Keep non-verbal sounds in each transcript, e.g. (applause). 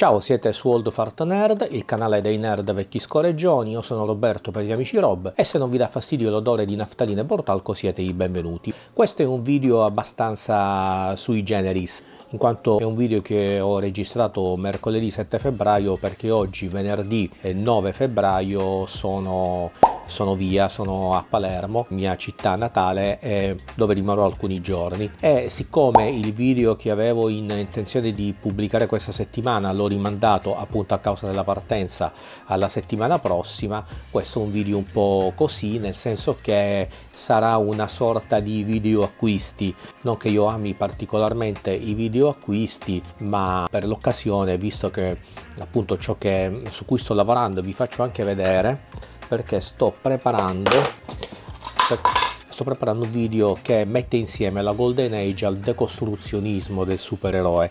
Ciao, siete su Old Fart Nerd, il canale dei nerd vecchi scoreggioni. Io sono Roberto per gli amici Rob e se non vi dà fastidio l'odore di naftalina e portalco siete i benvenuti. Questo è un video abbastanza sui generis, in quanto è un video che ho registrato mercoledì 7 febbraio perché oggi, venerdì 9 febbraio, sono sono via, sono a Palermo, mia città natale, eh, dove rimarrò alcuni giorni. E siccome il video che avevo in intenzione di pubblicare questa settimana l'ho rimandato appunto a causa della partenza alla settimana prossima, questo è un video un po' così, nel senso che sarà una sorta di video acquisti. Non che io ami particolarmente i video acquisti, ma per l'occasione, visto che appunto ciò che, su cui sto lavorando vi faccio anche vedere perché sto preparando sto preparando un video che mette insieme la Golden Age al decostruzionismo del supereroe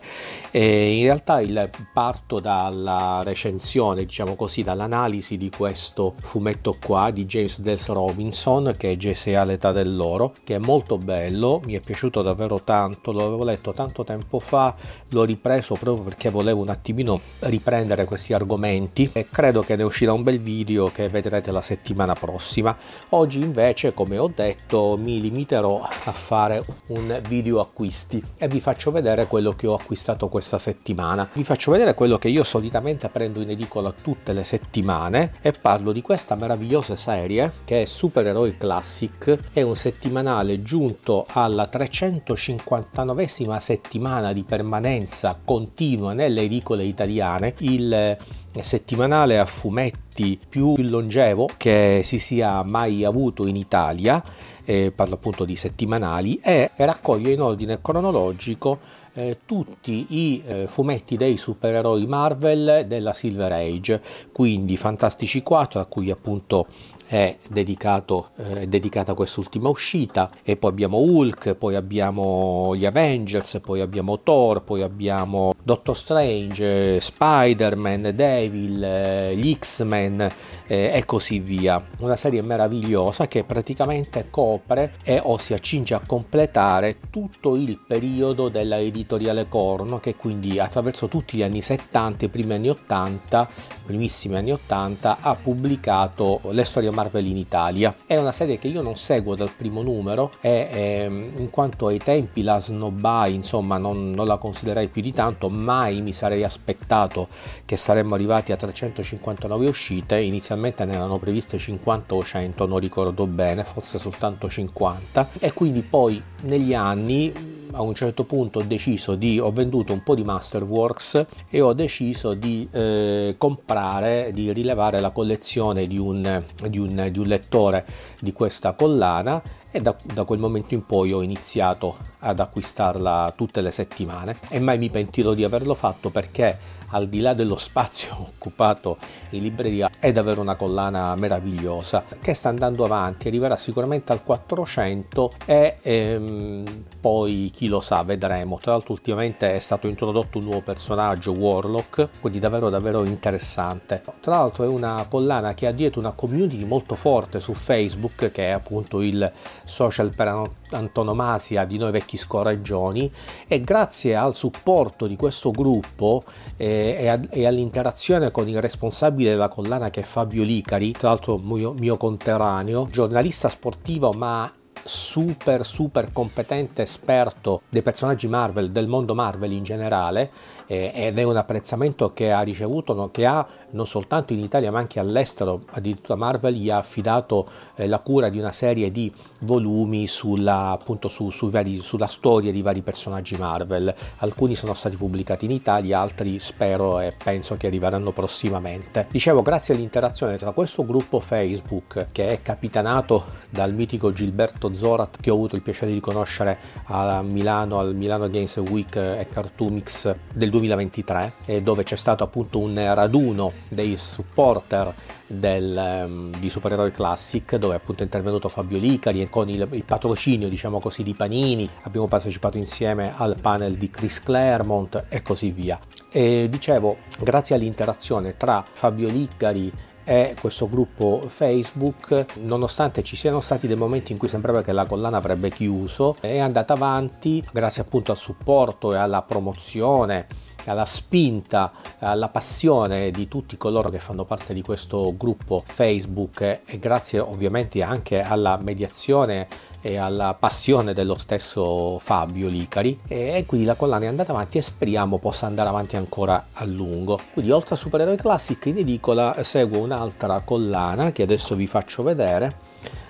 e in realtà il, parto dalla recensione, diciamo così, dall'analisi di questo fumetto qua di James Dels Robinson che è GSA all'età dell'oro, che è molto bello, mi è piaciuto davvero tanto, lo avevo letto tanto tempo fa, l'ho ripreso proprio perché volevo un attimino riprendere questi argomenti e credo che ne uscirà un bel video che vedrete la settimana prossima. Oggi invece, come ho detto, mi limiterò a fare un video acquisti e vi faccio vedere quello che ho acquistato questa settimana. Vi faccio vedere quello che io solitamente prendo in edicola tutte le settimane e parlo di questa meravigliosa serie che è Supereroi Classic, è un settimanale giunto alla 359 settimana di permanenza continua nelle edicole italiane. Il settimanale a fumetti più longevo che si sia mai avuto in Italia eh, parlo appunto di settimanali, e raccoglie in ordine cronologico eh, tutti i eh, fumetti dei supereroi Marvel della Silver Age, quindi Fantastici 4, a cui appunto è dedicato, eh, dedicata quest'ultima uscita e poi abbiamo Hulk, poi abbiamo gli Avengers, poi abbiamo Thor, poi abbiamo Doctor Strange, Spider-Man, Devil, eh, gli X-Men eh, e così via. Una serie meravigliosa che praticamente copre e o si accinge a completare tutto il periodo della editoriale Corno che quindi attraverso tutti gli anni 70 e primi anni 80, primissimi anni 80 ha pubblicato le storie Marvel in Italia. È una serie che io non seguo dal primo numero e ehm, in quanto ai tempi la snobbai, insomma, non, non la considerei più di tanto, mai mi sarei aspettato che saremmo arrivati a 359 uscite, inizialmente ne erano previste 50 o 100, non ricordo bene, forse soltanto 50 e quindi poi negli anni a un certo punto ho deciso di ho venduto un po' di Masterworks e ho deciso di eh, comprare di rilevare la collezione di un, di, un, di un lettore di questa collana e da, da, quel momento in poi ho iniziato ad acquistarla tutte le settimane e mai mi pentirò di averlo fatto perché al di là dello (laughs) spazio occupato in libreria è davvero una collana meravigliosa che sta andando avanti arriverà sicuramente al 400 e ehm, poi chi lo sa vedremo. Tra l'altro ultimamente è stato introdotto un nuovo personaggio Warlock quindi davvero davvero interessante. Tra l'altro è una collana che ha dietro una community molto forte su Facebook che è appunto il social per antonomasia di noi vecchi scorreggioni e grazie al supporto di questo gruppo eh, e, all'interazione con il responsabile della collana che è Fabio Licari, tra l'altro mio, mio conterraneo, giornalista sportivo ma super super competente esperto dei personaggi Marvel, del mondo Marvel in generale eh, ed è un apprezzamento che ha ricevuto, che ha non soltanto in Italia ma anche all'estero, addirittura Marvel gli ha affidato eh, la cura di una serie di volumi sulla, appunto, su, su vari, sulla storia di vari personaggi Marvel, alcuni sono stati pubblicati in Italia, altri spero e penso che arriveranno prossimamente. Dicevo, grazie all'interazione tra questo gruppo Facebook che è capitanato dal mitico Gilberto Zorat che ho avuto il piacere di conoscere a Milano al Milano Games Week e Cartoomix del 2023 dove c'è stato appunto un raduno dei supporter del, um, di Supereroi Classic dove appunto è intervenuto Fabio Licari con il, il, patrocinio diciamo così di Panini. Abbiamo partecipato insieme al panel di Chris Claremont e così via. E dicevo grazie all'interazione tra Fabio Licari è questo gruppo Facebook, nonostante ci siano stati dei momenti in cui sembrava che la collana avrebbe chiuso, è andata avanti grazie appunto al supporto e alla promozione alla spinta, alla passione di tutti coloro che fanno parte di questo gruppo Facebook e grazie ovviamente anche alla mediazione e alla passione dello stesso Fabio Licari e quindi la collana è andata avanti e speriamo possa andare avanti ancora a lungo. Quindi oltre a Supereroi Classic in edicola seguo un'altra collana che adesso vi faccio vedere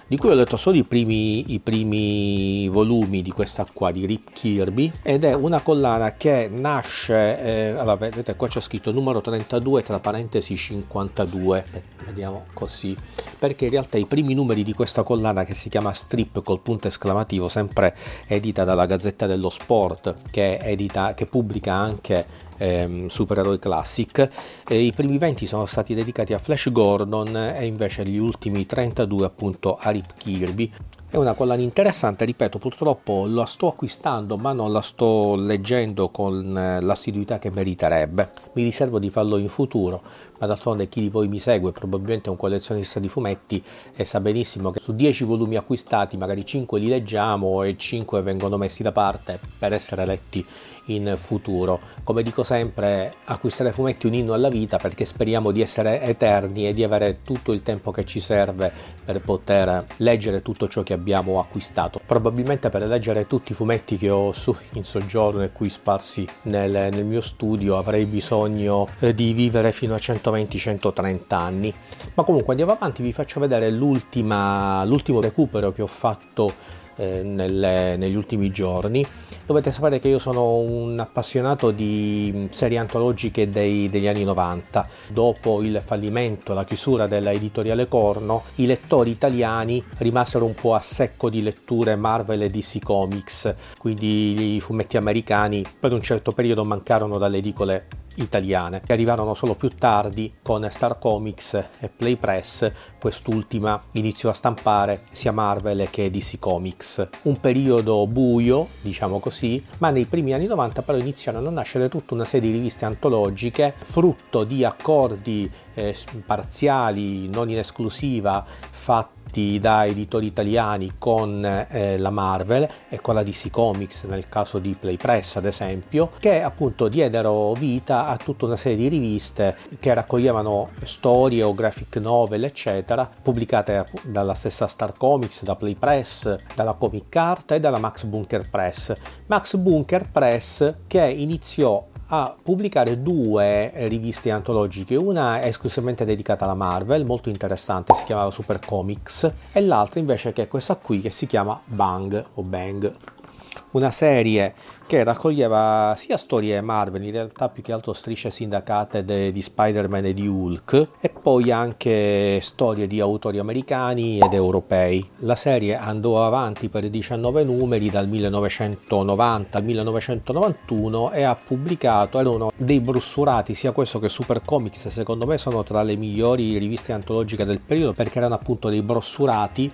di cui ho letto solo i primi, i primi, volumi di questa qua di Rip Kirby ed è una collana che nasce eh, allora vedete qua c'è scritto numero 32 tra parentesi 52 eh, vediamo così. Perché in realtà i primi numeri di questa collana che si chiama Strip col punto esclamativo sempre edita dalla Gazzetta dello Sport che, edita, che pubblica anche ehm, Supereroi Classic. E I primi 20 sono stati dedicati a Flash Gordon e invece gli ultimi 32 appunto a Rip Kirby. È una collana interessante, ripeto, purtroppo la sto acquistando ma non la sto leggendo con eh, l'assiduità che meriterebbe. Mi riservo di farlo in futuro, ma d'altronde chi di voi mi segue probabilmente è un collezionista di fumetti e sa benissimo che su 10 volumi acquistati magari 5 li leggiamo e 5 vengono messi da parte per essere letti in futuro. Come dico sempre, acquistare fumetti è un inno alla vita perché speriamo di essere eterni e di avere tutto il tempo che ci serve per poter leggere tutto ciò che abbiamo acquistato. Probabilmente per leggere tutti i fumetti che ho su, in soggiorno e qui sparsi nel, nel mio studio avrei bisogno eh, di vivere fino a 120-130 anni. Ma comunque andiamo avanti, vi faccio vedere l'ultimo recupero che ho fatto eh, nelle, negli ultimi giorni. Dovete sapere che io sono un appassionato di serie antologiche dei, degli anni 90. Dopo il fallimento, la chiusura della editoriale Corno, i lettori italiani rimasero un po' a secco di letture Marvel e DC Comics, quindi i fumetti americani per un certo periodo mancarono dalle edicole italiane che arrivarono solo più tardi con Star Comics e Play Press, quest'ultima iniziò a stampare sia Marvel che DC Comics. Un periodo buio, diciamo così, ma nei primi anni 90 però iniziarono a nascere tutta una serie di riviste antologiche, frutto di accordi eh, parziali, non in esclusiva, fatti fatti da editori italiani con eh, la Marvel e con la DC Comics nel caso di Play Press ad esempio che appunto diedero vita a tutta una serie di riviste che raccoglievano storie o graphic novel eccetera pubblicate dalla stessa Star Comics, da Play Press, dalla Comic Art e dalla Max Bunker Press. Max Bunker Press che iniziò a pubblicare due riviste antologiche, una è esclusivamente dedicata alla Marvel, molto interessante, si chiamava Super Comics, e l'altra invece che è questa qui che si chiama Bang o Bang una serie che raccoglieva sia storie Marvel, in realtà più che altro strisce sindacate de, di Spider-Man e di Hulk, e poi anche storie di autori americani ed europei. La serie andò avanti per 19 numeri dal 1990 al 1991 e ha pubblicato, erano dei brussurati, sia questo che Super Comics, secondo me sono tra le migliori riviste antologiche del periodo perché erano appunto dei brossurati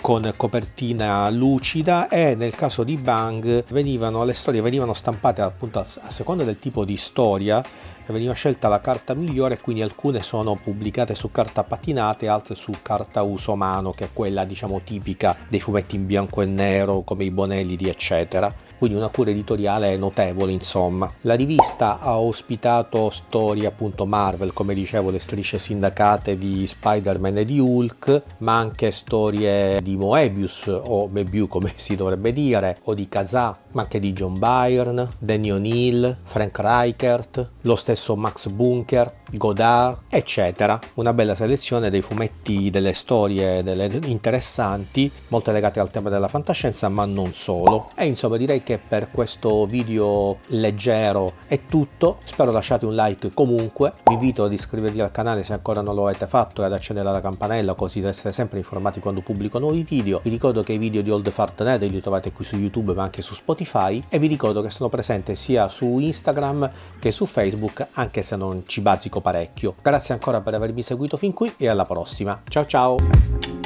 con copertina lucida e nel caso di Bang venivano, le storie venivano stampate appunto a seconda del tipo di storia veniva scelta la carta migliore quindi alcune sono pubblicate su carta patinata e altre su carta uso mano che è quella diciamo tipica dei fumetti in bianco e nero come i Bonelli di eccetera quindi una cura editoriale notevole insomma. La rivista ha ospitato storie appunto Marvel, come dicevo le strisce sindacate di Spider-Man e di Hulk, ma anche storie di Moebius o Mebius come si dovrebbe dire, o di Kazaa, ma anche di John Byrne, Danny O'Neill, Frank Reichert, lo stesso Max Bunker, Godard, eccetera. Una bella selezione dei fumetti, delle storie delle interessanti, molte legate al tema della fantascienza, ma non solo. E insomma direi che per questo video leggero è tutto. Spero lasciate un like comunque. Vi invito ad iscrivervi al canale se ancora non lo avete fatto e ad accendere la campanella così da essere sempre informati quando pubblico nuovi video. Vi ricordo che i video di Old Fart Nerd li trovate qui su YouTube ma anche su Spotify e vi ricordo che sono presente sia su Instagram che su Facebook anche se non ci bazzico parecchio. Grazie ancora per avermi seguito fin qui e alla prossima. Ciao ciao!